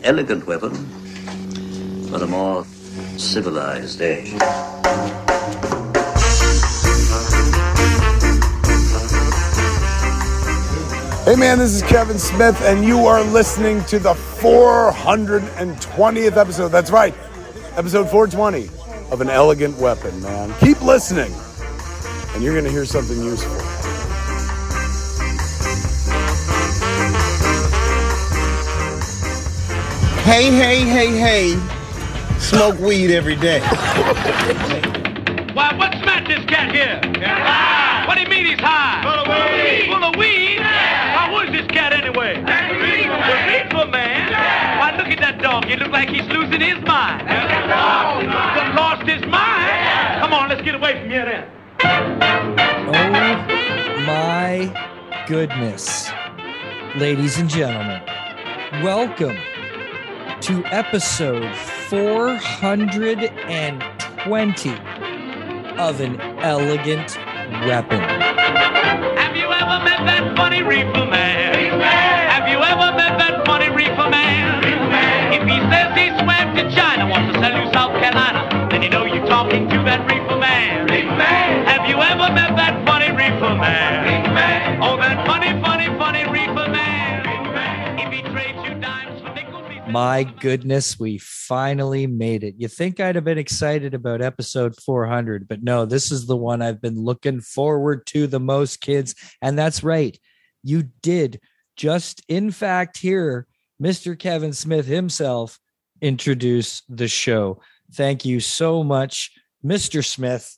an elegant weapon for a more civilized age. Hey man, this is Kevin Smith, and you are listening to the 420th episode. That's right, episode 420 of An Elegant Weapon, man. Keep listening, and you're going to hear something useful. Hey, hey, hey, hey. Smoke weed every day. Why, what's Matt, this cat here? What do you mean he's high? Full of weed. Full of weed? Why, who is this cat anyway? The reefer man? Why, look at that dog. He looks like he's losing his mind. Done lost his mind? Come on, let's get away from here then. Oh my goodness. Ladies and gentlemen, welcome to episode 420 of An Elegant Weapon. Have you ever met that funny reefer man? Have you ever met that funny reefer man? If he says he swam to China, wants to sell you South Carolina, then you know you're talking to that reefer man. Have you ever met that funny reefer man? My goodness, we finally made it. You think I'd have been excited about episode 400, but no, this is the one I've been looking forward to the most, kids. And that's right. You did just, in fact, hear Mr. Kevin Smith himself introduce the show. Thank you so much, Mr. Smith,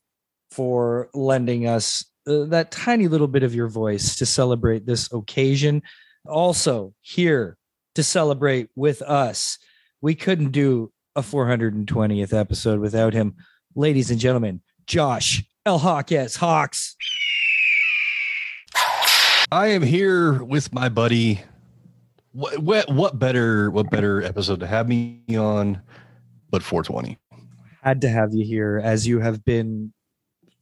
for lending us uh, that tiny little bit of your voice to celebrate this occasion. Also, here to celebrate with us. We couldn't do a 420th episode without him. Ladies and gentlemen, Josh El Hawkes Hawks. I am here with my buddy. What, what what better what better episode to have me on but 420. Had to have you here as you have been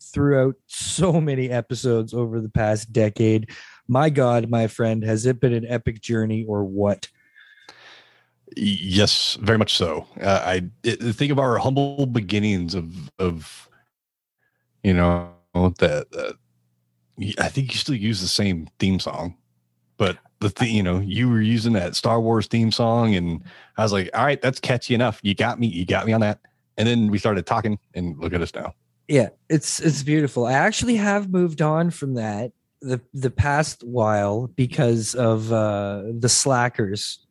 throughout so many episodes over the past decade. My God, my friend, has it been an epic journey or what? Yes, very much so. Uh, I it, think of our humble beginnings of of you know that uh, I think you still use the same theme song, but the thing you know you were using that Star Wars theme song, and I was like, all right, that's catchy enough. You got me. You got me on that. And then we started talking, and look at us now. Yeah, it's it's beautiful. I actually have moved on from that the the past while because of uh the slackers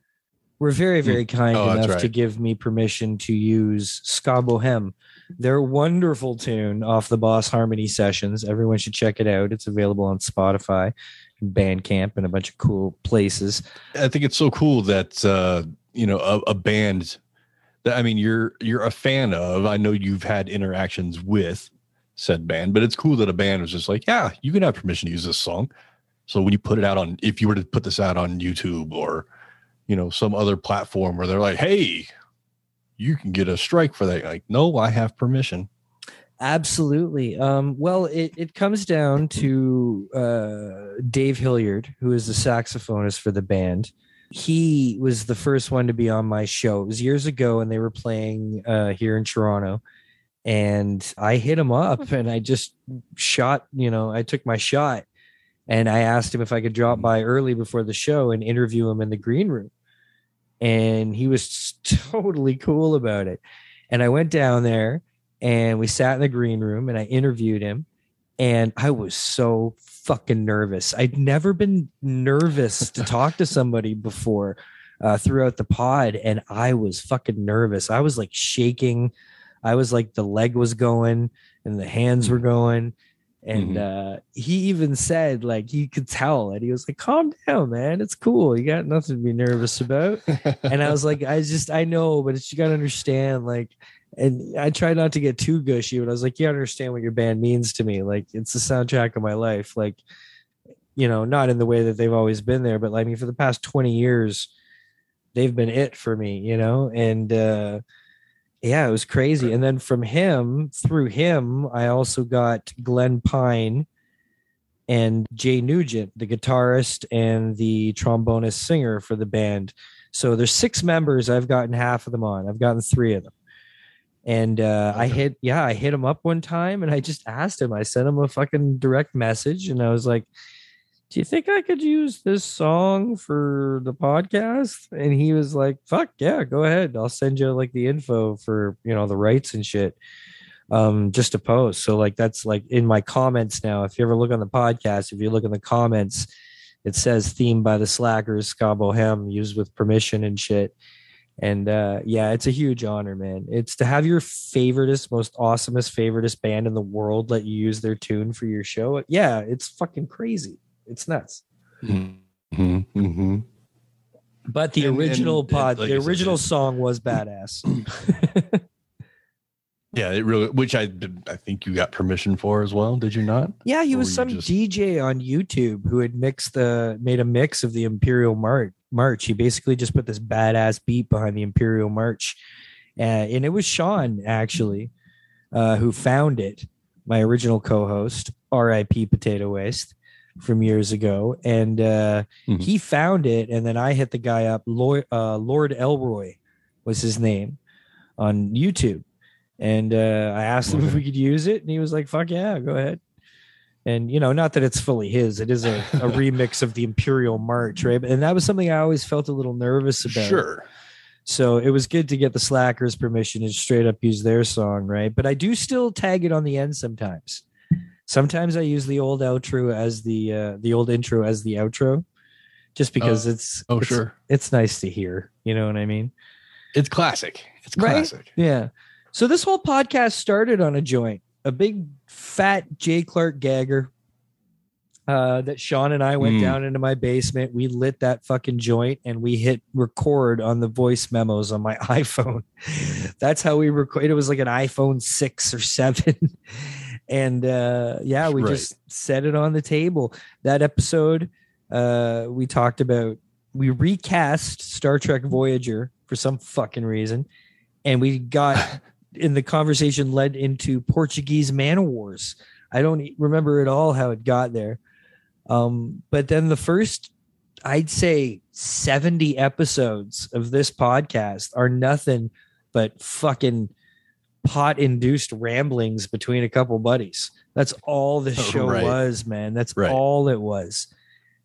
were very very kind Oh, enough to give me permission to use ska bohem their wonderful tune off the boss harmony sessions. Everyone should check it out. It's available on spotify bandcamp and a bunch of cool places. I think it's so cool that uh, you know a, a band that I mean you're you're a fan of. I know you've had interactions with said band, but it's cool that a band was just like, yeah, you can have permission to use this song. So when you put it out on, if you were to put this out on YouTube or you know some other platform where they're like, hey, you can get a strike for that. Like, no, I have permission. Absolutely. Um, well, it, it comes down to uh, Dave Hillyard, who is the saxophonist for the band. He was the first one to be on my show. It was years ago, and they were playing uh, here in Toronto. And I hit him up and I just shot, you know, I took my shot and I asked him if I could drop by early before the show and interview him in the green room. And he was totally cool about it. And I went down there and we sat in the green room and I interviewed him and I was so fucking nervous. I'd never been nervous to talk to somebody before uh, throughout the pod and I was fucking nervous. I was like shaking. I was like the leg was going and the hands were going and uh he even said like he could tell and he was like calm down man. It's cool. You got nothing to be nervous about. And I was like, I just I know, but it's, you gotta understand, like, and I try not to get too gushy, but I was like, you understand what your band means to me. Like, it's the soundtrack of my life. Like, you know, not in the way that they've always been there, but like, I mean, for the past 20 years, they've been it for me, you know, and uh yeah, it was crazy. And then from him, through him, I also got Glen Pine and Jay Nugent, the guitarist and the trombonist singer for the band. So there's six members. I've gotten half of them on. I've gotten three of them. And uh, I hit, yeah, I hit him up one time and I just asked him, I sent him a fucking direct message and I was like, do you think I could use this song for the podcast? And he was like, fuck yeah, go ahead. I'll send you like the info for, you know, the rights and shit. Um, just to post. So like that's like in my comments now. If you ever look on the podcast, if you look in the comments, it says theme by the slackers, Ska Bohem, used with permission and shit. And uh yeah, it's a huge honor, man. It's to have your favoriteest, most awesomest, favoriteest band in the world let you use their tune for your show. Yeah, it's fucking crazy. It's nuts. Mm-hmm, mm-hmm. But the And- and- original and pod, like the I said, original song was badass. Yeah, it really. Which I did- I think you got permission for as well. Did you not? yeah, he Or was some just- DJ on YouTube who had mixed the made a mix of the Imperial March. March. He basically just put this badass beat behind the Imperial March, uh, and it was Sean actually uh, who found it. My original co-host, R.I.P. Potato Waste, from years ago, and uh, Mhm. he found it, and then I hit the guy up. Lord, uh, Lord Elroy was his name on YouTube, and uh, I asked him if we could use it, and he was like, "Fuck yeah, go ahead." And you know, not that it's fully his; it is a, a remix of the Imperial March, right? And that was something I always felt a little nervous about. Sure. So it was good to get the Slackers' permission to straight up use their song, right? But I do still tag it on the end sometimes. Sometimes I use the old outro as the uh, the old intro as the outro, just because it's Oh, it's, sure. it's nice to hear. You know what I mean? It's classic. It's Right? classic. Yeah. So this whole podcast started on a joint, a big fat J. Clark Gagger. Uh, that Sean and I went Mm. down into my basement. We lit that fucking joint and we hit record on the voice memos on my iPhone. That's how we record. It was like an iPhone six or seven. and uh, yeah, we Right. just set it on the table. That episode, uh, we talked about, we recast Star Trek Voyager for some fucking reason. And we got in the conversation led into Portuguese man wars. I don't remember at all how it got there. Um, but then the first, I'd say 70 episodes of this podcast are nothing but fucking pot induced ramblings between a couple buddies. That's all the Oh, show right. was, man. That's Right. all it was.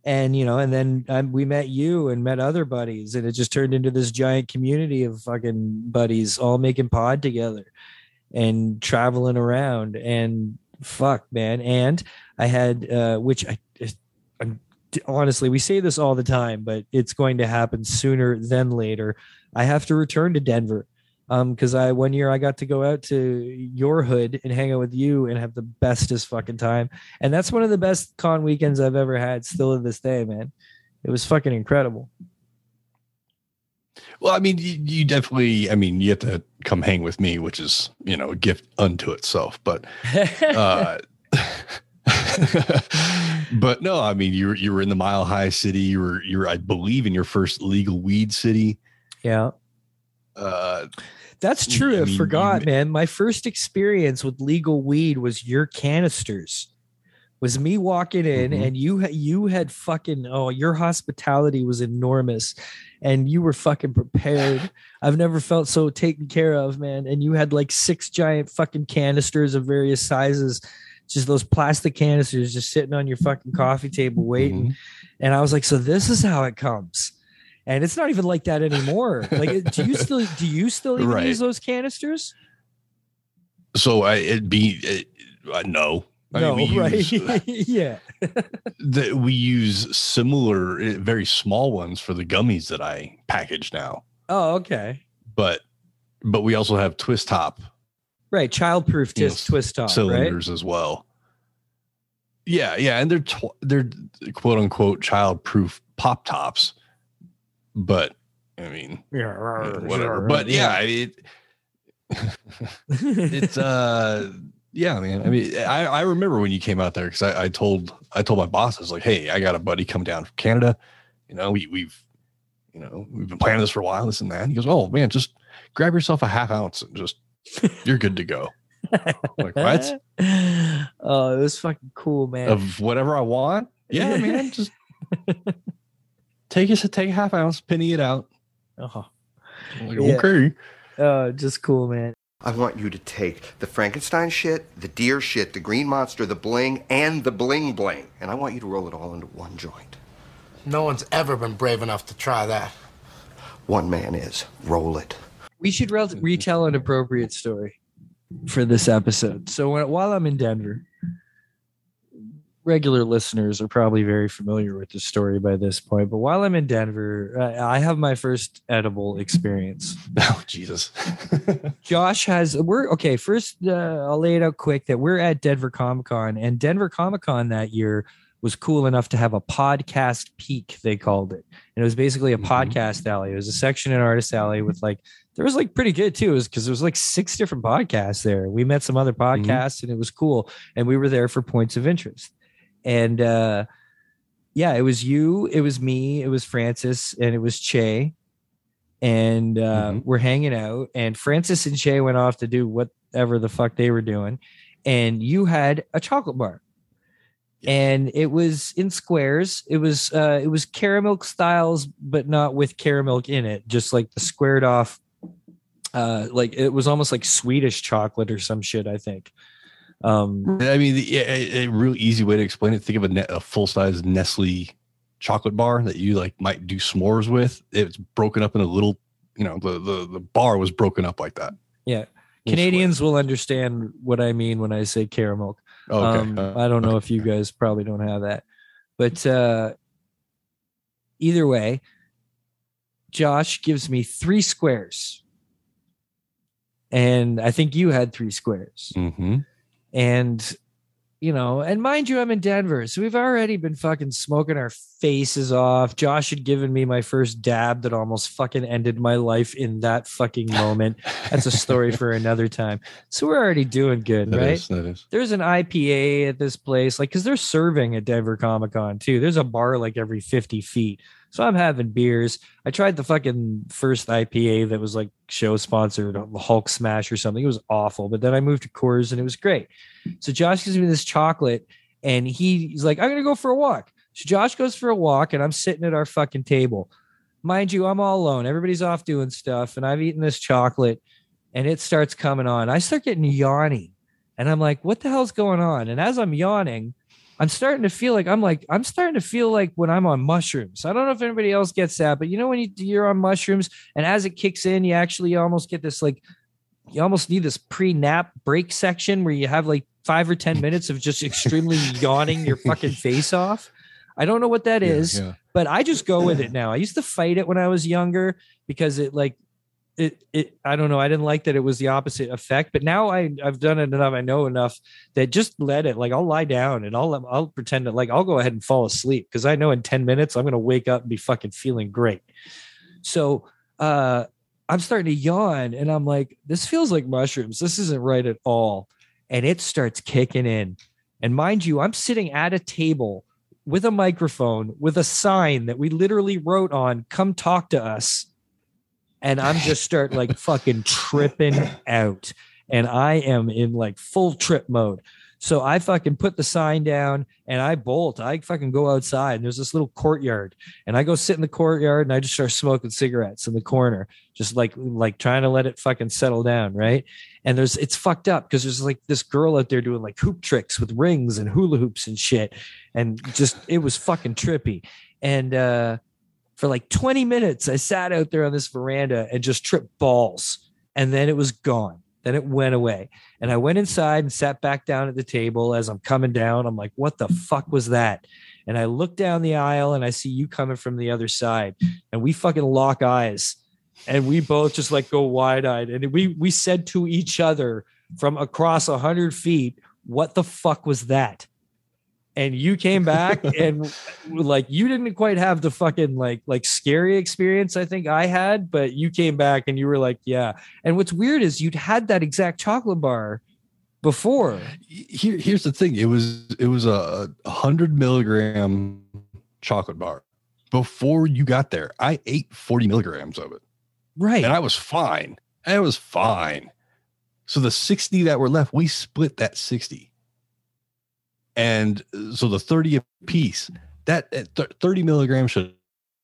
And you know, and then um, we met you and met other buddies, and it just turned into this giant community of fucking buddies all making pod together and traveling around. And fuck, man. And I had, uh, which I, I'm, honestly, we say this all the time, but it's going to happen sooner than later. I have to return to Denver um because i one year i got to go out to your hood and hang out with you and have the bestest fucking time and that's one of the best con weekends i've ever had still to this day man it was fucking incredible Well, I mean, you, you definitely. I mean, you have to come hang with me, which is you know a gift unto itself. But uh, but no, I mean, you were you were in the Mile High City. You were you were, I believe, in your first legal weed city. yeah Uh, that's true. I i, mean, forgot ma- man. My first experience with legal weed was your canisters. Was me walking in Mhm. and you you had fucking oh your hospitality was enormous and you were fucking prepared. I've never felt so taken care of man. And you had like six giant fucking canisters of various sizes just those plastic canisters just sitting on your fucking coffee table waiting. Mhm. and i was like so this is how it comes and it's not even like that anymore like do you still do you still even Right. use those canisters So I it be it, uh, no. I no mean, right use, yeah that we use similar, uh, very small ones for the gummies that I package now. oh okay But but we also have twist top right childproof twist twist top right cylinders as well. Yeah, yeah, and they're tw- they're quote unquote childproof pop tops, but I mean yeah whatever. But yeah, it, it's uh yeah man i mean i i remember when you came out there because I, I told i told my bosses like hey i got a buddy come down from canada you know we we've you know we've been planning this for a while this and that he goes oh man just grab yourself a half ounce and just you're good to go Like what? oh, it was fucking cool, man. Of whatever I want? Yeah, man. Just take it take a half ounce, penny it out. oh, Like, Yeah. okay. oh, just cool, man. I want you to take the Frankenstein shit, the deer shit, the green monster, the bling, and the bling bling. And I want you to roll it all into one joint. No one's ever been brave enough to try that. One man is. Roll it. We should rel- retell an appropriate story for this episode. So when, while I'm in Denver, regular listeners are probably very familiar with the story by this point. But while I'm in Denver, I, have my first edible experience. Oh Jesus. Josh has we're okay. First, uh, I'll lay it out quick that we're at Denver Comic Con, and Denver Comic Con that year was cool enough to have a podcast peak. They called it, and it was basically a Mhm. podcast alley. It was a section in Artist Alley with like there was like pretty good too. It was because there was like six different podcasts there. We met some other podcasts, and it was cool. And we were there for points of interest, and uh, yeah, it was you, it was me, it was Francis, and it was Che and uh, Mhm. we're hanging out. And Francis and Che went off to do whatever the fuck they were doing, and you had a chocolate bar, and it was in squares. It was uh, it was Caramilk styles, but not with caramel in it, just like the squared off. Uh, like it was almost like Swedish chocolate or some shit. I think. Um, I mean, a, a real easy way to explain it. Think of a, ne- a full size Nestle chocolate bar that you like might do s'mores with. It's broken up in a little, you know, the the, the bar was broken up like that. yeah, Canadians will understand what I mean when I say Caramilk. Okay. Um, Uh, I don't know if you guys probably don't have that, but uh, either way, Josh gives me three squares, and I think you had three squares, mhm. And you know, and mind you, I'm in Denver, so we've already been fucking smoking our faces off. Josh had given me my first dab that almost fucking ended my life in that fucking moment. That's a story for another time. So we're already doing good, That right? is- that is. there's an IPA at this place, like because they're serving at Denver Comic Con too. There's a bar like every 50 feet. So I'm having beers. I tried the fucking first IPA that was like show sponsored, the Hulk Smash or something. It was awful. But then I moved to Coors and it was great. So Josh gives me this chocolate and he's like, I'm gonna go for a walk. So Josh goes for a walk and I'm sitting at our fucking table. Mind you, I'm all alone. Everybody's off doing stuff, and I've eaten this chocolate and it starts coming on. I start getting yawning And I'm like, what the hell's going on? And as I'm yawning, I'm starting to feel like I'm like I'm starting to feel like when I'm on mushrooms. I don't know if anybody else gets that, but you know when you, you're on mushrooms and as it kicks in, you actually almost get this like you almost need this pre-nap break section where you have like five or ten minutes of just extremely yawning your fucking face off. I don't know what that Yeah, is yeah. but I just go with it now. I used to fight it when I was younger because it like it it I don't know. I didn't like that it was the opposite effect, but now I I've done it enough. I know enough that just let it. Like I'll lie down and I'll I'll pretend that like I'll go ahead and fall asleep because I know in ten minutes I'm gonna wake up and be fucking feeling great. So uh I'm starting to yawn and I'm like, this feels like mushrooms. This isn't right at all. And it starts kicking in. And mind you, I'm sitting at a table with a microphone with a sign that we literally wrote on, come talk to us. And I'm just start like fucking tripping out. And I am in like full trip mode. So I fucking put the sign down and I bolt. I fucking go outside and there's this little courtyard. And I go sit in the courtyard and I just start smoking cigarettes in the corner, just like like trying to let it fucking settle down, right? And there's it's fucked up because there's like this girl out there doing like hoop tricks with rings and hula hoops and shit. And just it was fucking trippy. And uh for like 20 minutes, I sat out there on this veranda and just tripped balls. And then it was gone. Then it went away. And I went inside and sat back down at the table as I'm coming down. I'm like, what the fuck was that? And I look down the aisle and I see you coming from the other side. And we fucking lock eyes. And we both just like go wide eyed. And we we said to each other from across a hundred feet, what the fuck was that? And you came back and like you didn't quite have the fucking like like scary experience I think I had, but you came back and you were like, yeah. And what's weird is you'd had that exact chocolate bar before. Here, here's the thing. It was it was a hundred milligram chocolate bar. Before you got there, I ate 40 milligrams of it. Right. And I was fine. I was fine. So the 60 that were left, we split that 60. And so the 30 a piece, that uh, 30 milligrams should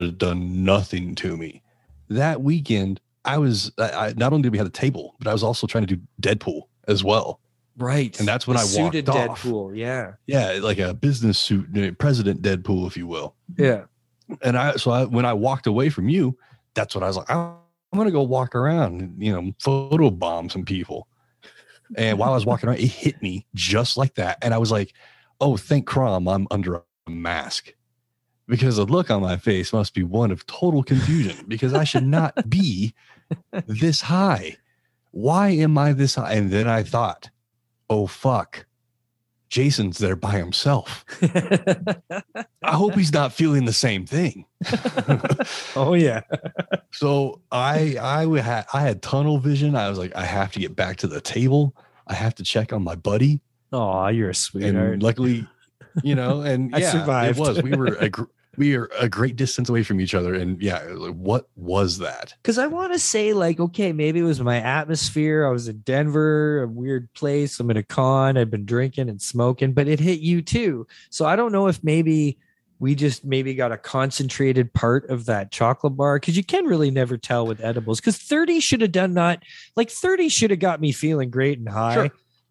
have done nothing to me. That weekend, I was I, not only did we have a table, but I was also trying to do Deadpool as well. Right. And that's when The I walked suited off. Deadpool. Yeah. Yeah, like a business suit, uh, President Deadpool, if you will. Yeah. And I so I, when I walked away from you, that's what I was like. I'm gonna go walk around, and, you know, photo bomb some people. And while I was walking around, it hit me just like that, and I was like, "Oh, thank Crom, I'm under a mask." Because the look on my face must be one of total confusion because I should not be this high. Why am I this high? And then I thought, oh, fuck. Jason's there by himself. I hope he's not feeling the same thing. oh yeah. So I I would ha- I had tunnel vision. I was like, I have to get back to the table. I have to check on my buddy. Oh, you're a sweetheart. And luckily, you know, and I yeah, survived. it was. We were a gr- we are a great distance away from each other, and yeah, what was that? Because I want to say, like, okay, maybe it was my atmosphere. I was in Denver, a weird place. I'm at a con. I've been drinking and smoking, but it hit you too. So I don't know if maybe we just maybe got a concentrated part of that chocolate bar because you can really never tell with edibles. Because 30 should have done not like 30 should have got me feeling great and high. Sure.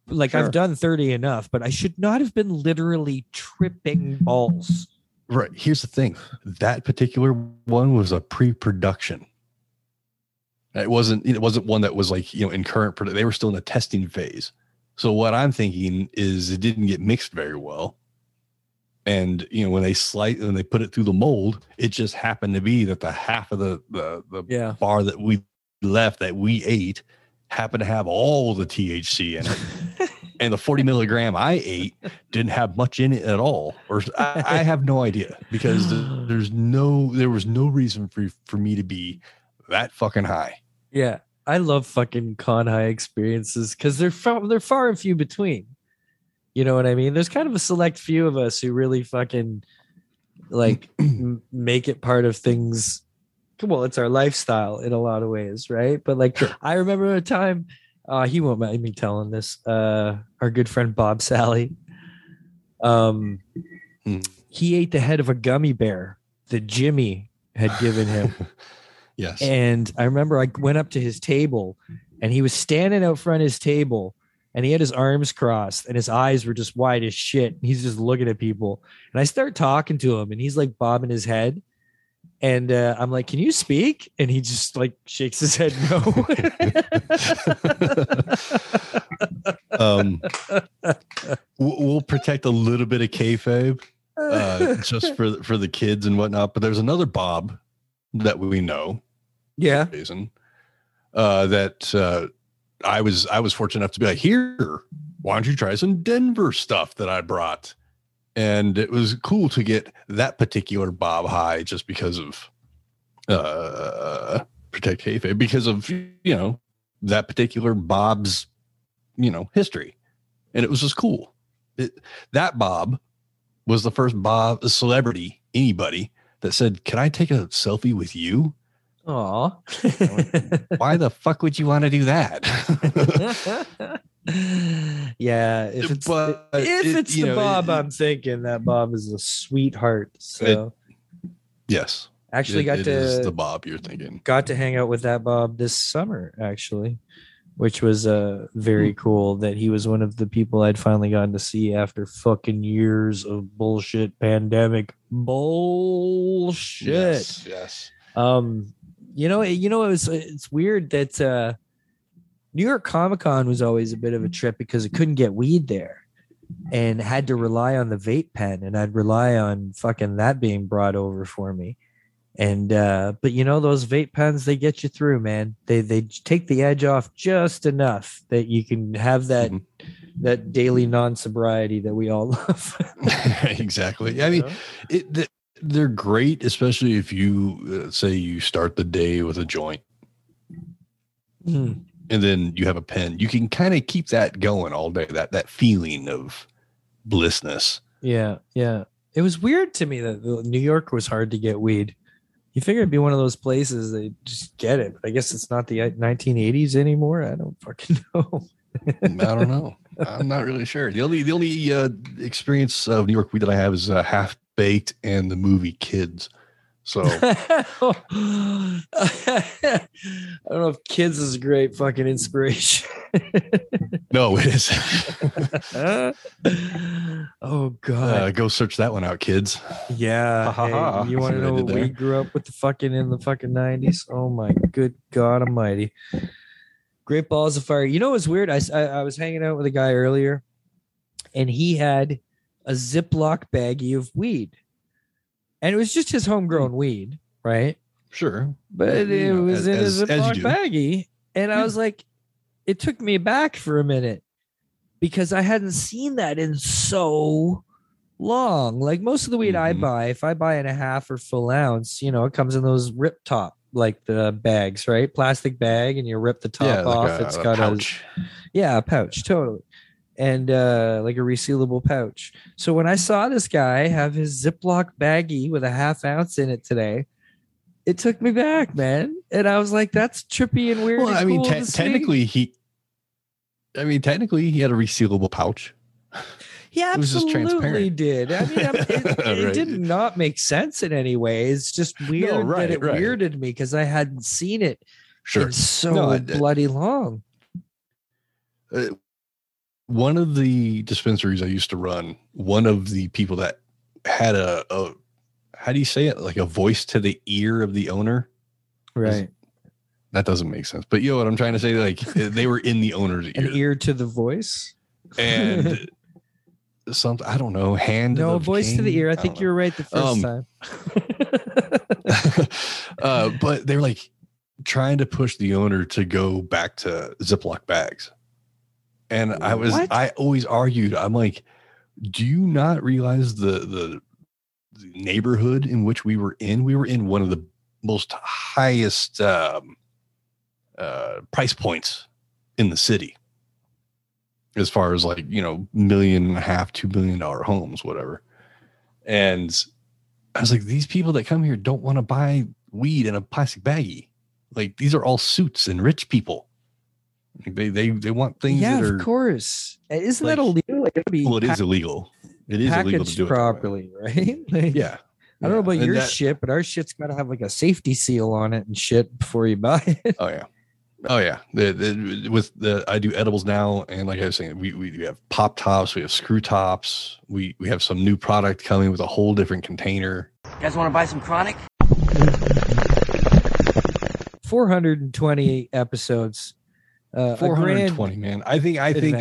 Like Sure. I've done 30 enough, but I should not have been literally tripping balls. Right. Here's the thing. That particular one was a pre-production. It wasn't. It wasn't one that was like you know in current. produ- They were still in the testing phase. So what I'm thinking is it didn't get mixed very well, and you know when they slice when they put it through the mold, it just happened to be that the half of the the, the Yeah. bar that we left that we ate happened to have all the THC in it. and the 40 milligram I ate didn't have much in it at all. Or I, I have no idea because there's no, there was no reason for, for me to be that fucking high. Yeah, I love fucking con high experiences because they're far, they're far and few between. You know what I mean? There's kind of a select few of us who really fucking like m- make it part of things. Well, it's our lifestyle in a lot of ways, right? But like, I remember a time. Uh, he won't mind me telling this. Uh, our good friend Bob Sally. Um, Hmm. he ate the head of a gummy bear that Jimmy had given him. Yes. And I remember I went up to his table and he was standing out front of his table and he had his arms crossed and his eyes were just wide as shit. He's just looking at people. And I start talking to him and he's like bobbing his head. And uh, I'm like, can you speak? And he just like shakes his head no. um, we'll, protect a little bit of kayfabe uh, just for, for the kids and whatnot. But there's another Bob that we know yeah. reason uh, that uh, I was I was fortunate enough to be like, here, why don't you try some Denver stuff that I brought? And it was cool to get that particular Bob high just because of uh, protect kayfabe because of you know that particular Bob's you know history, and it was just cool. It, that Bob was the first Bob a celebrity anybody that said, "Can I take a selfie with you?" Aw. why the fuck would you want to do that? yeah, if it's But if it- it's the know, Bob, it- I'm thinking that Bob is a sweetheart. So yes, actually it- got it to the Bob you're thinking. got to hang out with that Bob this summer, actually, which was uh very cool. That he was one of the people I'd finally gotten to see after fucking years of bullshit pandemic bullshit. Yes, yes. Um, you know, you know, it was it's weird that uh New York Comic Con was always a bit of a trip because it couldn't get weed there and had to rely on the vape pen and I'd rely on fucking that being brought over for me. And uh but you know those vape pens they get you through, man. They they take the edge off just enough that you can have that Mhm. that daily non-sobriety that we all love. exactly. I mean, it, th- they're great, especially if you uh, say you start the day with a joint Hmm. And then you have a pen. You can kind of keep that going all day. That that feeling of blissness. Yeah, yeah. It was weird to me that New York was hard to get weed. You figure it'd be one of those places they just get it, but I guess it's not the 1980s anymore. I don't fucking know. I don't know. I'm not really sure. The only the only uh, experience of New York weed that I have is uh, Half Baked and the movie Kids. So I don't know if kids is a great fucking inspiration. no, it is. oh god. uh, go search that one out, kids. yeah. ha, ha, hey, you want to know did what we grew up with the fucking in the fucking nineties? Oh my good God Almighty. Great balls of fire. You know what's weird? I I was hanging out with a guy earlier, and he had a Ziploc baggie of weed, and it was just his homegrown weed, right? Sure. but Yeah, it you know, was as- in a Ziploc baggie. And I was like, it took me back for a minute because I hadn't seen that in so long. Like most of the weed I Mhm. buy, if I buy in a half or full ounce, you know, it comes in those rip top like the bags, right? Plastic bag, and you rip the top yeah, off. like a, it's a got pouch. a yeah, a pouch, totally. And uh like a resealable pouch. So when I saw this guy have his Ziploc baggie with a half ounce in it today, it took me back, man. And I was like, that's trippy and weird. well, and I mean, cool te- technically he. I mean, technically he had a resealable pouch. he it was just absolutely did. I mean, it, it Right. did not make sense in any way. It's just weird that right, it right. weirded me because I hadn't seen it Sure. in so No, bloody long. uh, one of the dispensaries I used to run, one of the people that had a, a how do you say it? Like a voice to the ear of the owner. Right. That doesn't make sense. But you know what I'm trying to say? Like they were in the owner's ear. An ear to the voice. and something I don't know. Hand No, voice to the ear. I don't think you're right the first Um, time. uh, but they're like trying to push the owner to go back to Ziploc bags. And I was, What? I always argued, I'm like, do you not realize the, the neighborhood in which we were in? We were in one of the most highest um, uh, price points in the city, as far as like you know, million and a half, two million dollar homes, whatever. And I was like, these people that come here don't want to buy weed in a plastic baggie. Like these are all suits and rich people. Like, they they they want things yeah, that are of course. Isn't that illegal? Like it'd be well, it is pack- illegal. It is illegal to packaged do it properly, right? Like, Yeah. I don't know about And your that- shit, but our shit's got to have like a safety seal on it and shit before you buy it. Oh yeah. Oh yeah. The, the, with the I do edibles now, and like I was saying, we we have pop tops, we have screw tops, we we have some new product coming with a whole different container. You guys want to buy some chronic? 420 episodes. Uh, a grand- man. I think I think.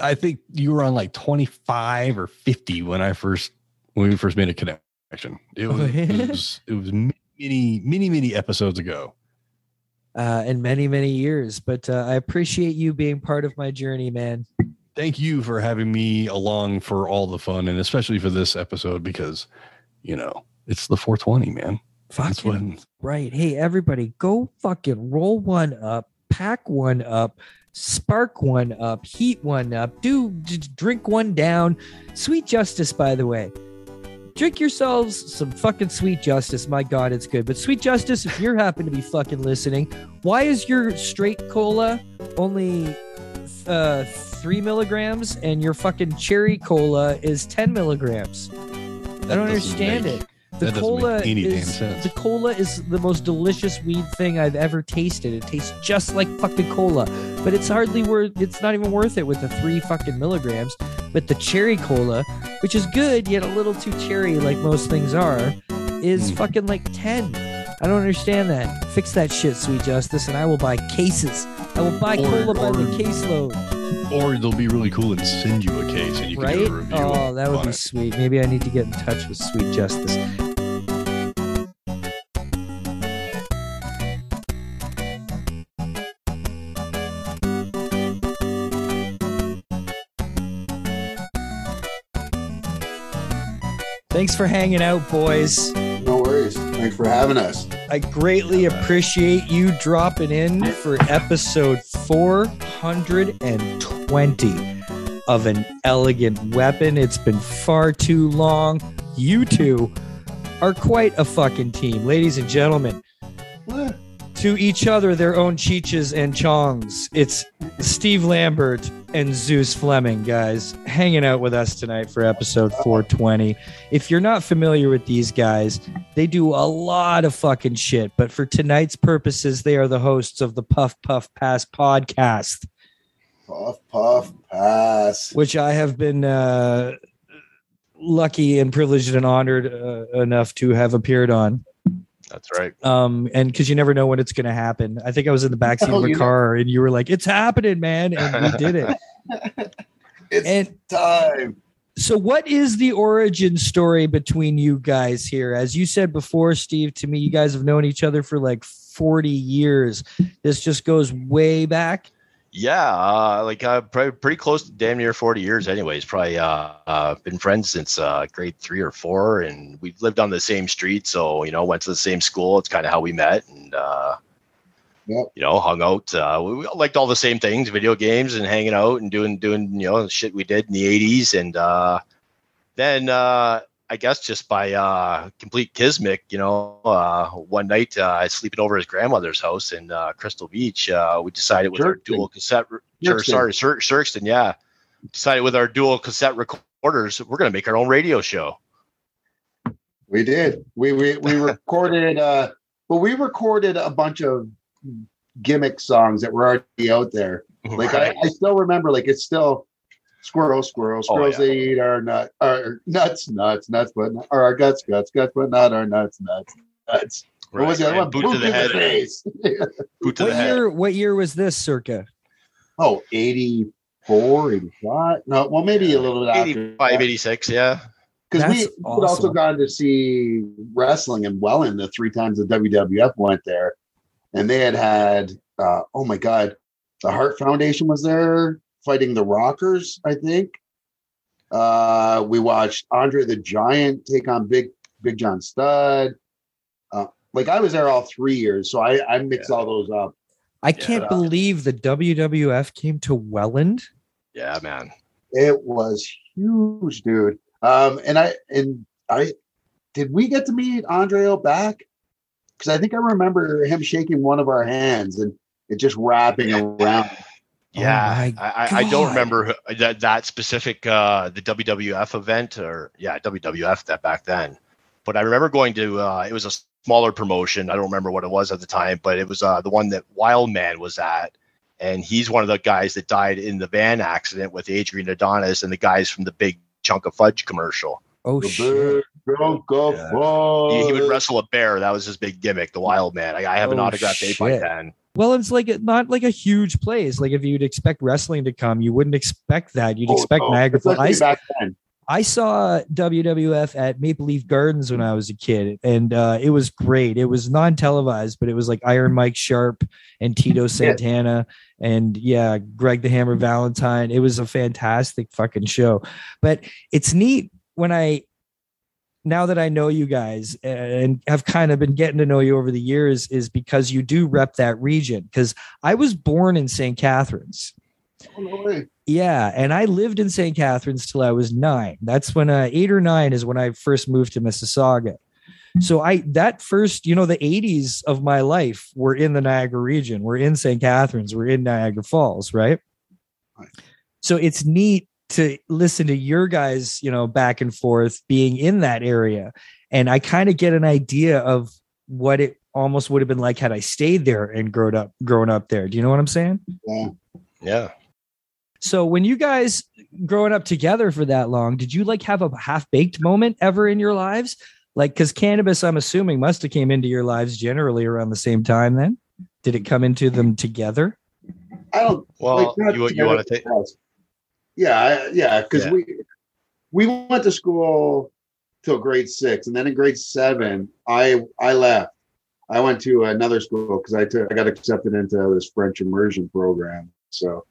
I think you were on like twenty five or fifty when I first when we first made a connection. It was Oh, yeah? it was it was many many many episodes ago. uh, in many, many years. But uh, I appreciate you being part of my journey, man. Thank you for having me along for all the fun and especially for this episode because you know it's the 420 man. That's Fucking when right. Hey, everybody, go fucking roll one up, pack one up, spark one up, heat one up, do d- drink one down. Sweet justice, by the way. Drink yourselves some fucking sweet justice. My God, it's good. But sweet justice, if you're happen to be fucking listening, why is your straight cola only uh, three milligrams and your fucking cherry cola is 10 milligrams? I don't understand make- it. The that cola any damn is sense. the cola is the most delicious weed thing I've ever tasted. It tastes just like fucking cola, but it's hardly worth. It's not even worth it with the three fucking milligrams. But the cherry cola, which is good yet a little too cherry, like most things are, is Mm. fucking like ten. I don't understand that. Fix that shit, sweet justice, and I will buy cases. I will buy Or- cola by the or- caseload. Or they'll be really cool and send you a case and you can Right? do a review. Oh, that would be it. sweet. Maybe I need to get in touch with Sweet Justice. Thanks for hanging out, boys. Thanks for having us. I greatly appreciate you dropping in for episode 420 of an elegant weapon. It's been far too long. You two are quite a fucking team, ladies and gentlemen. What? To each other their own Cheeches and Chongs. It's Steve Lambert and Zeus Fleming, guys, hanging out with us tonight for episode 420. If you're not familiar with these guys, they do a lot of fucking shit, but for tonight's purposes, they are the hosts of the Puff Puff Pass podcast, Puff, puff, pass. which I have been uh, lucky and privileged and honored uh, enough to have appeared on. That's right. um and because you never know when it's going to happen. I think i was in the backseat Oh, of a you know- car and you were like it's happening man and we did it. It's and time. so what is the origin story between you guys here? As you said before steve to me you guys have known each other for like 40 years. This just goes way back Yeah, uh, like uh, pretty, pretty close to damn near 40 years, anyways. Probably uh, uh, been friends since uh, grade three or four, and we've lived on the same street, so you know, went to the same school. It's kind of how we met, and uh, Yep. you know, hung out. Uh, we, we liked all the same things, video games, and hanging out, and doing doing you know shit we did in the 80s, and uh, then uh, I guess just by uh, complete kismet, you know, uh, one night uh, sleeping over his grandmother's house in uh, Crystal Beach, uh, we decided with our dual cassette, re- sorry, Shir- Sherkston, yeah, decided with our dual cassette recorders, we're going to make our own radio show. We did. We we we recorded. uh Well, we recorded a bunch of gimmick songs that were already out there. Like I, I still remember. Like it's still squirrel, squirrel, Oh, squirrels. yeah. They eat our nut, our nuts, nuts, nuts, but not, or our guts, guts, guts, but not our nuts, nuts, nuts. What was the other Right, one? Boot to the head. face. Boot to what the head. year what year was this circa oh, 84, 85? No, well, maybe a little bit after. 85, 86, yeah. Because we That's we had also awesome. gone to see wrestling and well in Welland the three times the WWF went there, and they had had uh, oh my god, the Heart Foundation was there fighting the Rockers, I think. Uh, we watched Andre the Giant take on Big Big John Studd. Uh, like I was there all three years, so I I mixed all those up. i can't Yeah. believe the wwf came to welland Yeah, man. It was huge, dude. Um, and I and I did we get to meet Andre back? Because I think I remember him shaking one of our hands and it just wrapping around. Yeah, my I, I, I don't remember that that specific uh, the WWF event or yeah WWF that back then, but I remember going to uh, it was a smaller promotion. I don't remember what it was at the time, but it was uh, the one that Wildman was at, and he's one of the guys that died in the van accident with Adrian Adonis and the guys from the Big Chunk of Fudge commercial. oh The shit big drunk of He, he would wrestle a bear. That was his big gimmick, the Wild Man. I, I have an Oh, autographed eight by shit. Well, it's like not like a huge place. Like if you'd expect wrestling to come, you wouldn't expect that. You'd Oh, expect no, Niagara Falls. I, back then. I saw WWF at Maple Leaf Gardens when I was a kid, and uh, it was great. It was non televised, but it was like Iron Mike Sharpe and Tito Santana, and yeah, Greg the Hammer Valentine. It was a fantastic fucking show. But it's neat when I now that I know you guys and have kind of been getting to know you over the years, is because you do rep that region. Because I was born in St. Catharines. Oh, no. Yeah, and I lived in St. Catharines till I was nine. That's when uh, eight or nine is when I first moved to Mississauga. So I that first, you know, the 80s of my life were in the Niagara region. We're in St. Catharines. We're in Niagara Falls, right? Right. So it's neat to listen to your guys, you know, back and forth being in that area. And I kind of get an idea of what it almost would have been like had I stayed there and grown up grown up there. Do you know what I'm saying? Yeah. Yeah. So when you guys growing up together for that long, did you like have a half baked moment ever in your lives? Like, because cannabis, I'm assuming, must have came into your lives generally around the same time. Then, did it come into them together? I don't Well, not you, you want to take? Yeah, I- yeah, because Yeah. we we went to school till grade six, and then in grade seven, I I left. I went to another school because I took I got accepted into this French immersion program. So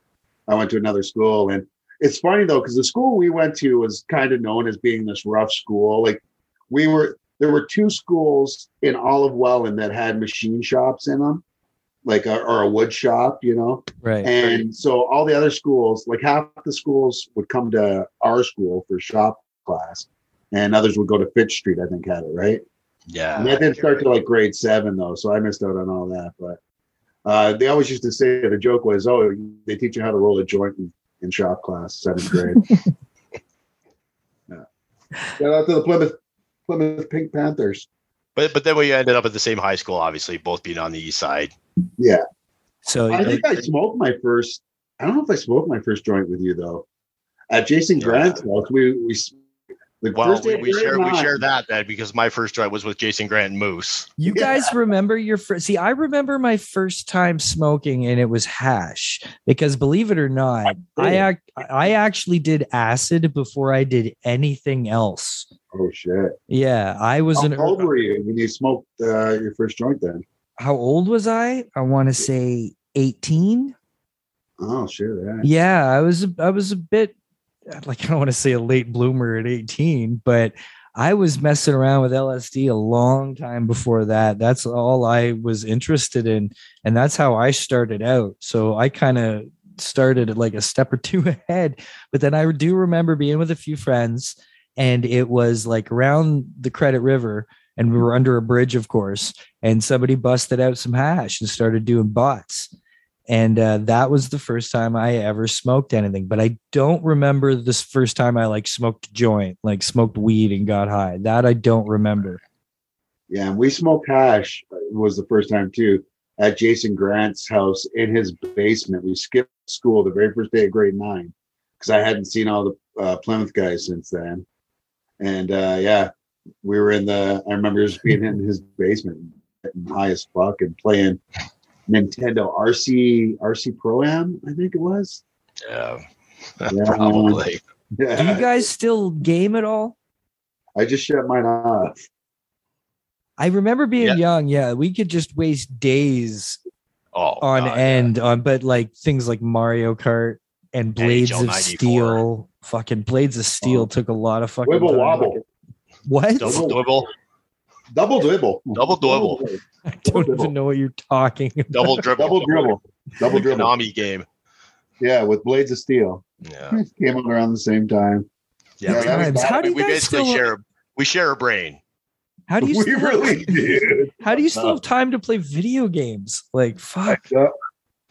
I went to another school, and it's funny though because the school we went to was kind of known as being this rough school. Like we were there were two schools in all of Welland that had machine shops in them, like a, or a wood shop, you know. Right. And so all the other schools, like half the schools would come to our school for shop class, and others would go to Fitch Street, I think had it, right? Yeah. And that didn't start till like grade seven though, so I missed out on all that. But uh, they always used to say the joke was, "Oh, they teach you how to roll a joint in, in shop class, seventh grade." yeah. Shout out to the Plymouth Plymouth Pink Panthers. But but then we ended up at the same high school, obviously, both being on the east side. Yeah, So I think I smoked my first. I don't know if I smoked my first joint with you though. At Jason Grant's house, we we the Well, first we, day we of share we share nine- that because my first joint was with Jason Grant and Moose. You guys remember your first? See, I remember my first time smoking, and it was hash. Because believe it or not, I act, I actually did acid before I did anything else. Oh shit! Yeah, I was How an. old were you when you smoked uh, your first joint? Then How old was I? I want to say eighteen. oh shit! Yeah. Yeah, I was. I was a bit like I don't want to say a late bloomer at eighteen, but I was messing around with LSD a long time before that. That's all I was interested in, and that's how I started out. So I kind of started like a step or two ahead. But then I do remember being with a few friends, and it was like around the Credit River, and we were under a bridge, of course, and somebody busted out some hash and started doing bots and uh, that was the first time I ever smoked anything. But I don't remember this first time I like smoked joint, like smoked weed and got high. That I don't remember. Yeah, and we smoked hash uh, was the first time too at Jason Grant's house in his basement. We skipped school the very first day of grade nine because I hadn't seen all the uh, Plymouth guys since then. And uh, yeah, we were in the. I remember just being in his basement, high as fuck, and playing Nintendo RC RC Pro Am. I think it was. Yeah, Yeah. probably. Do you guys still game at all? I just shut mine off. I remember being Yeah. young. Yeah, we could just waste days Oh, on God, end on, but like things like Mario Kart and Blades NHL of 94. Steel. Fucking Blades of Steel uh-huh. took a lot of fucking Wibble time. wobble, What? double double double dribble, Double dribble. Oh, I don't even know what you're talking about. double dribble double dribble, double the dribble. Konami game. Yeah, with Blades of Steel. Yeah, Came out around the same time. yeah. Yeah, we, was How do you we guys basically still? share we share a brain. How do you we still? really did. How do you still uh, have time to play video games? Like fuck. Yeah.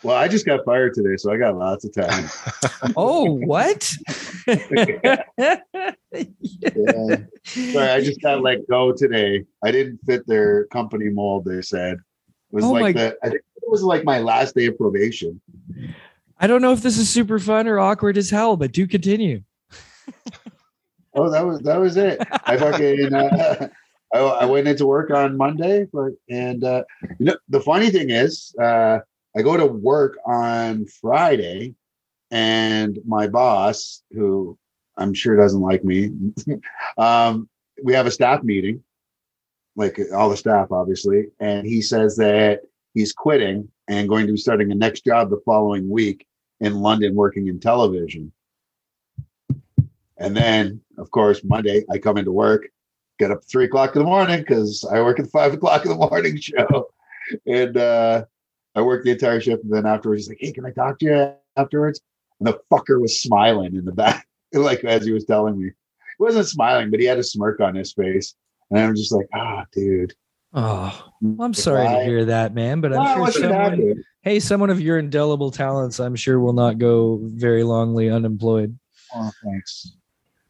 Well, I just got fired today, so I got lots of time. Oh, what? Yeah. Sorry, I just got let go today. I didn't fit their company mold. They said it was Oh like the. I think it was like my last day of probation. I don't know if this is super fun or awkward as hell, but do continue. Oh, that was that was it. I fucking uh, I, I went into work on Monday, but and uh, you know the funny thing is, uh, I go to work on Friday, and my boss, who I'm sure doesn't like me, um, we have a staff meeting, like all the staff, obviously, and he says that he's quitting and going to be starting a next job the following week in London, working in television. And then, of course, Monday I come into work, get up three o'clock in the morning because I work at the five o'clock in the morning show. And uh, I worked the entire shift. And then afterwards, he's like, Hey, can I talk to you afterwards? And the fucker was smiling in the back, like as he was telling me. He wasn't smiling, but he had a smirk on his face. And I'm just like, ah, dude. Oh, well, I'm sorry to hear that, man. But I'm sure someone, hey, someone of your indelible talents, I'm sure will not go very longly unemployed. Oh, thanks.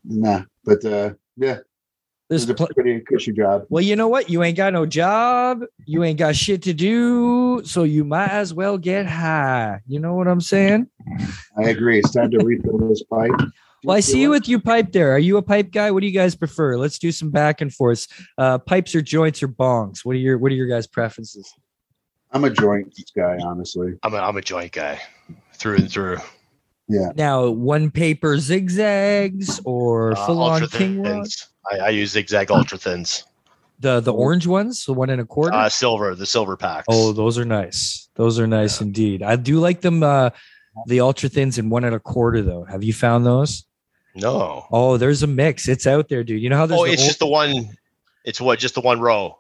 Nah, but uh, yeah, There's it's a pl- pretty cushy job. well, you know what? You ain't got no job. You ain't got shit to do, so you might as well get high. You know what I'm saying? I agree. It's time to refill this pipe. Well, I see you with you pipe there. Are you a pipe guy? What do you guys prefer? Let's do some back and forths. Uh, pipes or joints or bongs? What are your What are your guys' preferences? I'm a joint guy, honestly. I'm a, I'm a joint guy through and through. Yeah. Now, one paper zigzags or Uh, full on ultra king rod? I, I use zigzag ultra thins. The the orange ones, the one and a quarter. Uh, silver, the silver packs. oh, those are nice. Those are nice indeed. I do like them. Uh, the ultra thins and one and a quarter though. Have you found those? no. Oh, there's a mix. It's out there, dude. You know how there's Oh, the it's ol- just the one. It's what? Just the one row.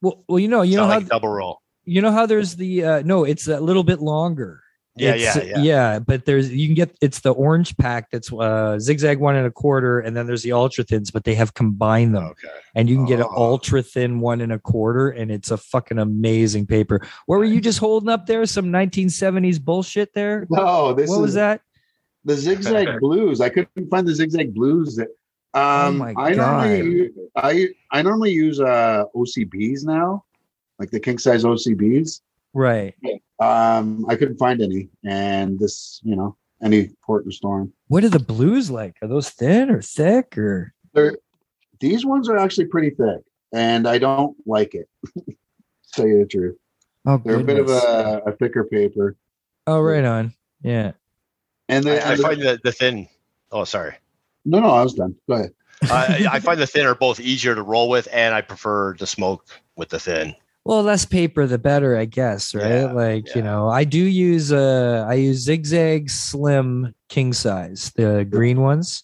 well, well, you know, you It's know how like double row. you know how there's the uh, no, it's a little bit longer. Yeah, It's- yeah, yeah. But there's you can get it's the orange pack that's uh, zigzag one and a quarter, and then there's the ultra thins, but they have combined them, Okay. and you can get an Oh. ultra thin one and a quarter, and it's a fucking amazing paper. What were you just holding up there? Some 1970s bullshit there? No, this what is was that? the zigzag blues. I couldn't find the zigzag blues. That, um, my I God. normally use, I I normally use uh OCBs now, like the king size OCBs. Right. Um, I couldn't find any, and this, you know, any port and storm. What are the blues like? Are those thin or thick or? They're these ones are actually pretty thick, and I don't like it. to tell you the truth, Oh, they're a bit of a, a thicker paper, Oh, right on. Yeah. and they. I, I find the, the thin. Oh, sorry. no, no, I was done. Go ahead. I, I find the thin are both easier to roll with, and I prefer to smoke with the thin. Well, less paper, the better, I guess, right? Yeah, like, you know, I do use uh I use zigzag slim king size, the green ones.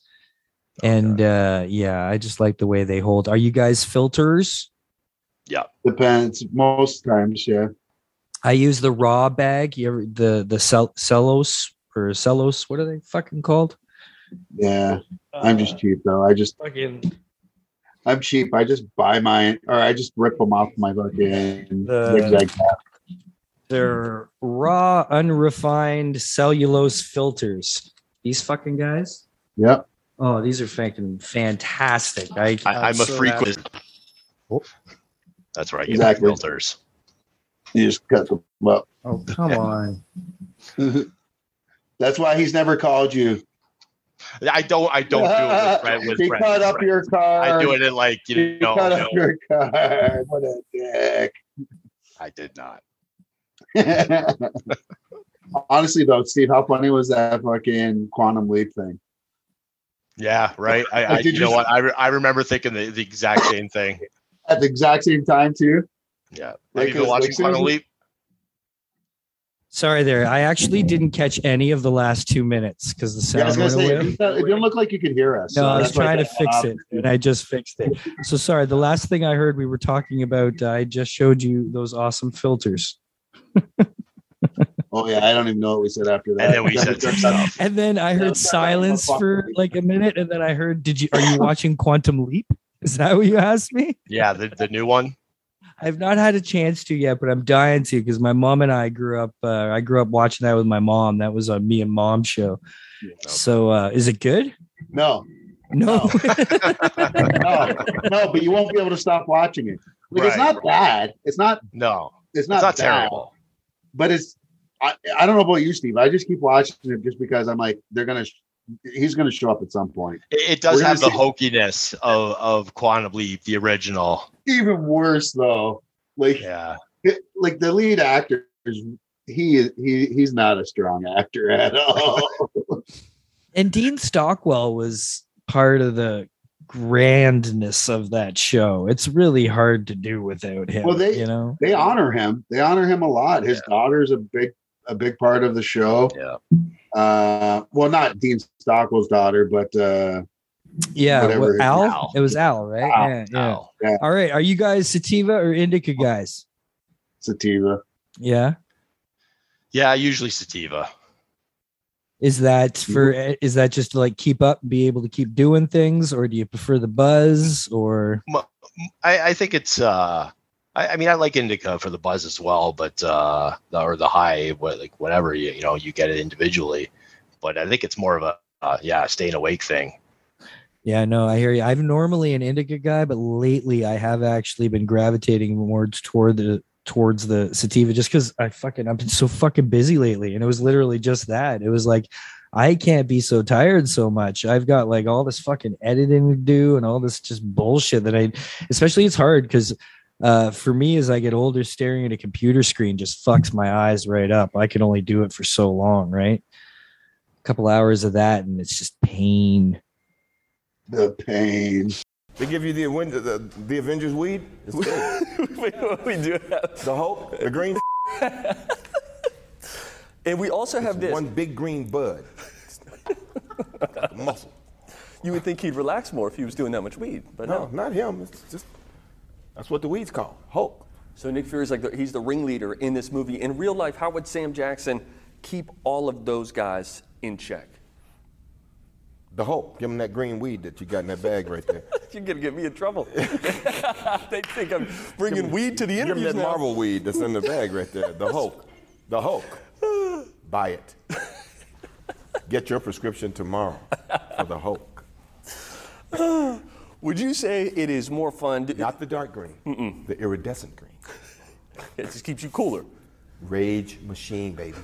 And uh yeah, I just like the way they hold. Are you guys filters? Yeah. Depends. Most times, yeah. I use the raw bag. You ever the the cell cellos or cellos, what are they fucking called? Yeah, I'm just cheap though. I just Fucking I'm cheap. I just buy mine, or I just rip them off my fucking The- zigzag cap. they're raw, unrefined cellulose filters. These fucking guys. Yep. Oh, these are fucking fantastic. I, I, I'm a so frequent. happy. That's right. I get Exactly. my filters. You just cut them up. Oh, come on. That's why he's never called you. I don't. I don't do it with, friend- with he friends. cut up your car. I do it in like you He know. cut no, up your car. What a dick. I did not. Honestly, though, Steve, how funny was that fucking quantum leap thing? Yeah, right. I, I Like, you know what? I, re- I remember thinking the, the exact same thing. At the exact same time, too. Yeah. Like, Have you been watching like, Quantum Leap? Sorry there. I actually didn't catch any of the last two minutes because the Yeah, I was sound gonna went say, away. it didn't, look like you could hear us. No, so I was that's why trying to fix off. it and I just fixed it. So sorry. The last thing I heard we were talking about, uh, I just showed you those awesome filters. Oh yeah, I don't even know what we said after that. And then we said some stuff. And then I heard silence for like a minute. And then I heard, did you, are you watching Quantum Leap? Is that what you asked me? Yeah, the, the new one. I've not had a chance to yet, but I'm dying to because my mom and I grew up. Uh, I grew up watching that with my mom. That was a me and mom show. So, uh, is it good? No, No. no, no, but you won't be able to stop watching it. Like, It's Right. not bad. It's not. No, It's not, it's not terrible. But it's. I, I don't know about you, Steve. I just keep watching it just because I'm like they're gonna. Sh- He's gonna show up at some point. It, it does We're have the see- hokiness of, of Quantum Leap, the original. Even worse though, like Yeah. it- like the lead actor is he he he's not a strong actor at all. and Dean Stockwell was part of the grandness of that show. It's really hard to do without him. Well, they- you know, they honor him. They honor him a lot. His daughter's a big a big part of the show. Yeah. Uh, well, not Dean Stockwell's daughter, but uh, yeah. Whatever. what- Al? Al. It was Al, right? Al, yeah, yeah. Al. Yeah. All right. Are you guys sativa or indica guys? Sativa. Yeah. Yeah, usually sativa. Is that for? Is that just to like keep up, and be able to keep doing things, or do you prefer the buzz? Or I, I think it's uh I, I mean I like indica for the buzz as well, but uh the, or the high what like whatever you you know you get it individually. But I think it's more of a uh, yeah, staying awake thing. Yeah, no, I hear you. I'm normally an indica guy, but lately I have actually been gravitating more toward the towards the sativa just because I fucking I've been so fucking busy lately. And it was literally just that. It was like I can't be so tired so much. I've got like all this fucking editing to do and all this just bullshit that I especially it's hard because uh, for me as I get older, staring at a computer screen just fucks my eyes right up. I can only do it for so long, right? A couple hours of that and it's just pain. The pain. They give you the Aven- the, the Avengers weed. It's good. we do have the hope, the green. And we also have this. One big green bud. Muscle. You would think he'd relax more if he was doing that much weed, but No, no. not him. It's just that's what the weeds call Hulk. So Nick Fury's like the, he's the ringleader in this movie. In real life, how would Sam Jackson keep all of those guys in check? The Hulk. Give him that green weed that you got in that bag right there. You're gonna get me in trouble. they think I'm bringing weed to the Give him interviews that now. Marvel weed that's in the bag right there. The Hulk. The Hulk. Buy it. Get your prescription tomorrow for the Hulk. Would you say it is more fun? To, Not the dark green. The iridescent green. it just keeps you cooler. Rage machine, baby.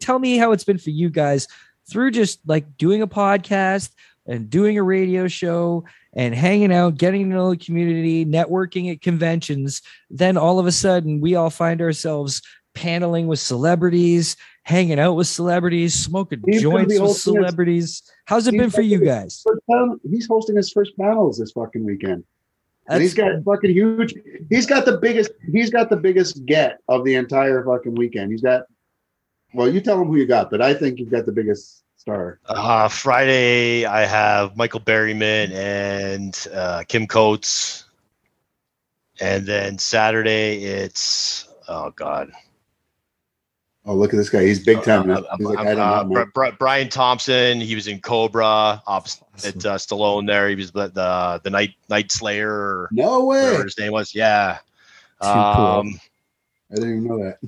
Tell me how it's been for you guys through just like doing a podcast and doing a radio show and hanging out, getting to know the community, networking at conventions. Then all of a sudden, we all find ourselves paneling with celebrities, hanging out with celebrities, smoking He's gonna joints with hosting his- celebrities. How's it he's been for you guys? panel- He's hosting his first panels this fucking weekend. And he's That's- got fucking huge. He's got the biggest. He's got the biggest get of the entire fucking weekend. He's got. Well, you tell him who you got, but I think you've got the biggest star. Uh, Friday, I have Michael Berryman and uh, Kim Coates. And then Saturday, it's, oh God. Oh, look at this guy. He's big time. Uh, He's like, uh, uh, know. Bri- man. Bri- Brian Thompson, he was in Cobra, opposite uh, Stallone there. He was the, the, the Night, Night Slayer, or No way. whatever his name was. Yeah. Too cool. Um, I didn't even know that.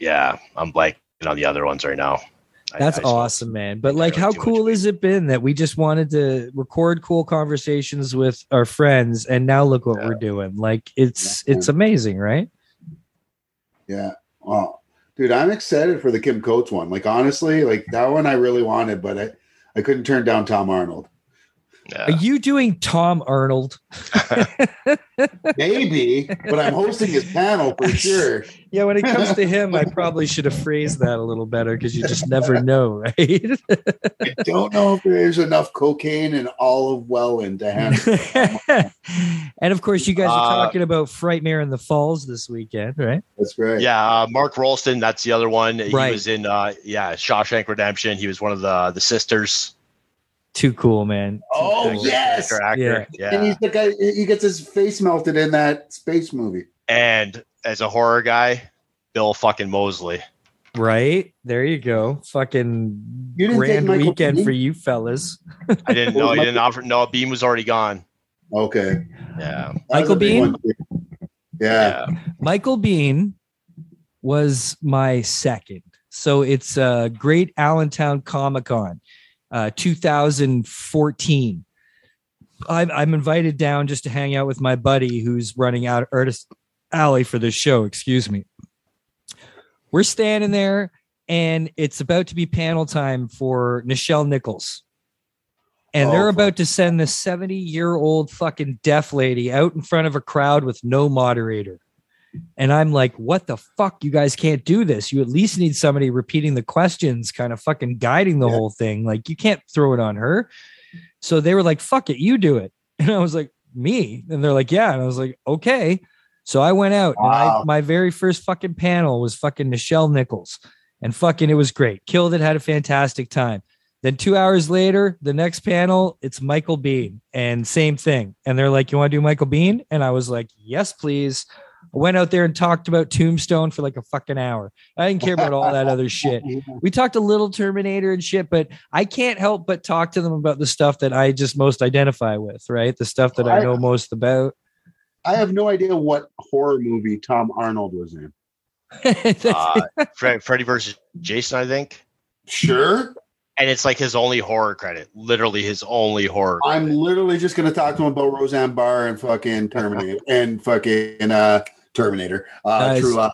yeah, I'm blanking on the other ones right now. That's I smoked awesome, man. But like, how cool has it been that we just wanted to record cool conversations with our friends, and now look what we're doing? Like, it's Yeah. it's amazing, right? Yeah. Wow. Dude, I'm excited for the Kim Coates one. Like honestly, like that one I really wanted, but I, I couldn't turn down Tom Arnold. Yeah. Are you doing Tom Arnold? Maybe, but I'm hosting his panel for sure. Yeah, when it comes to him, I probably should have phrased that a little better because you just never know, right? I don't know if there's enough cocaine in all of Welland to handle. and of course, you guys are Uh, talking about Frightmare in the Falls this weekend, right? That's great. Yeah, uh, Mark Rolston, that's the other one. He Right. was in, uh, yeah, Shawshank Redemption. He was one of the the sisters. Too cool, man. Oh Actor, yes. actor, actor. Yeah. And he's the guy. He gets his face melted in that space movie. And as a horror guy, Bill fucking Moseley. Right there, you go. Fucking You grand weekend Keaton? for you fellas. I didn't know he didn't offer. No, Biehn was already gone. Okay. Yeah. That Michael a big Biehn? one, too. Yeah. Michael Biehn was my second. So it's uh, Great Allentown Comic Con, uh, 2014. I'm, I'm invited down just to hang out with my buddy who's running out Artist Alley for this show. Excuse me. We're standing there, and it's about to be panel time for Nichelle Nichols. And they're Oh, about to send this 70 year old fucking deaf lady out in front of a crowd with no moderator. And I'm like, what the fuck? You guys can't do this. You at least need somebody repeating the questions, kind of fucking guiding the Yeah. whole thing. Like, you can't throw it on her. So they were like, fuck it, you do it. And I was like, me? And they're like, yeah. And I was like, okay. So I went out and I, my very first fucking panel was fucking Nichelle Nichols. And fucking it was great. Killed it, had a fantastic time. Then two hours later, the next panel, it's Michael Biehn, and same thing. And they're like, "You want to do Michael Biehn?" And I was like, "Yes, please." I went out there and talked about Tombstone for like a fucking hour. I didn't care about all that other shit. We talked a little Terminator and shit, but I can't help but talk to them about the stuff that I just most identify with, right? The stuff that I I- know most about. I have no idea what horror movie Tom Arnold was in. Uh, Fred, Freddy versus Jason, I think. Sure. And it's like his only horror credit, literally his only horror. I'm literally just going to talk to him about Roseanne Barr and fucking Terminator and fucking uh, Terminator. Uh, Guys, True Love.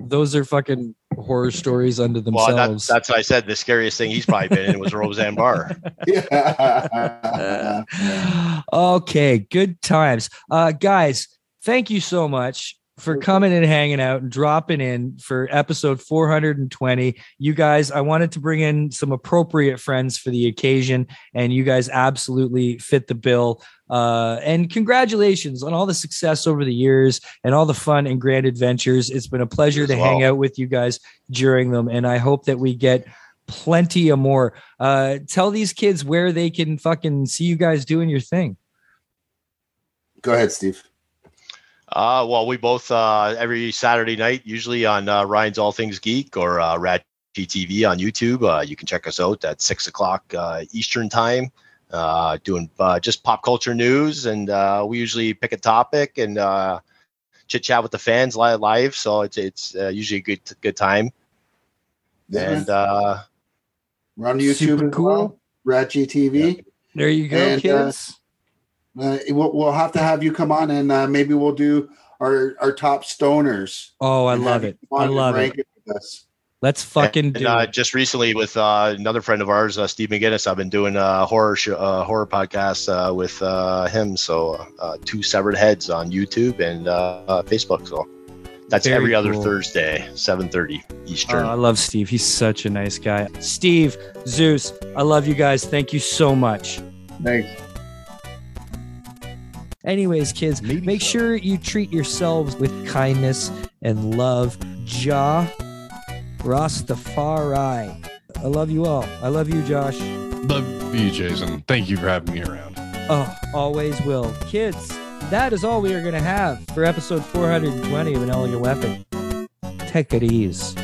Those are fucking horror stories unto Well, that, themselves. that's what I said. The scariest thing he's probably been in was Roseanne Barr. Yeah. okay, good times. Uh guys, thank you so much for coming and hanging out and dropping in for episode 420. You guys, I wanted to bring in some appropriate friends for the occasion and you guys absolutely fit the bill. Uh, and congratulations on all the success over the years and all the fun and grand adventures. It's been a pleasure as to hang out with you guys during them. And I hope that we get plenty of more. Uh, tell these kids where they can fucking see you guys doing your thing. Go ahead, Steve. Uh, well, we both uh, every Saturday night, usually on uh, Ryan's All Things Geek or uh, Rad TV on YouTube. Uh, you can check us out at six o'clock uh, Eastern time, uh, doing uh, just pop culture news, and uh, we usually pick a topic and uh, chit chat with the fans live. live so it's it's uh, usually a good good time. Yeah. And uh, We're on YouTube Super as well. Ratchy TV. There you go, And, uh, kids. Uh, we'll, we'll have to have you come on and uh, maybe we'll do our, our top stoners. oh, I love it. I love it. us. Let's fucking and, do uh, it. just recently with uh, another friend of ours, uh, Steve McGinnis. I've been doing a horror show, uh, horror podcast uh, with uh, him. So uh, two severed heads on YouTube and uh, uh, Facebook. So that's Very every other cool. Thursday, seven thirty Eastern. Oh, I love Steve. He's such a nice guy. Steve, Zeus, I love you guys. Thank you so much. Thanks. Anyways, kids, Maybe make so. sure you treat yourselves with kindness and love. Jah Rastafari. I love you all. I love you, Josh. Love you, Jason. Thank you for having me around. Oh, always will. Kids, that is all we are going to have for episode 420 of An Elegant Weapon. Take it easy.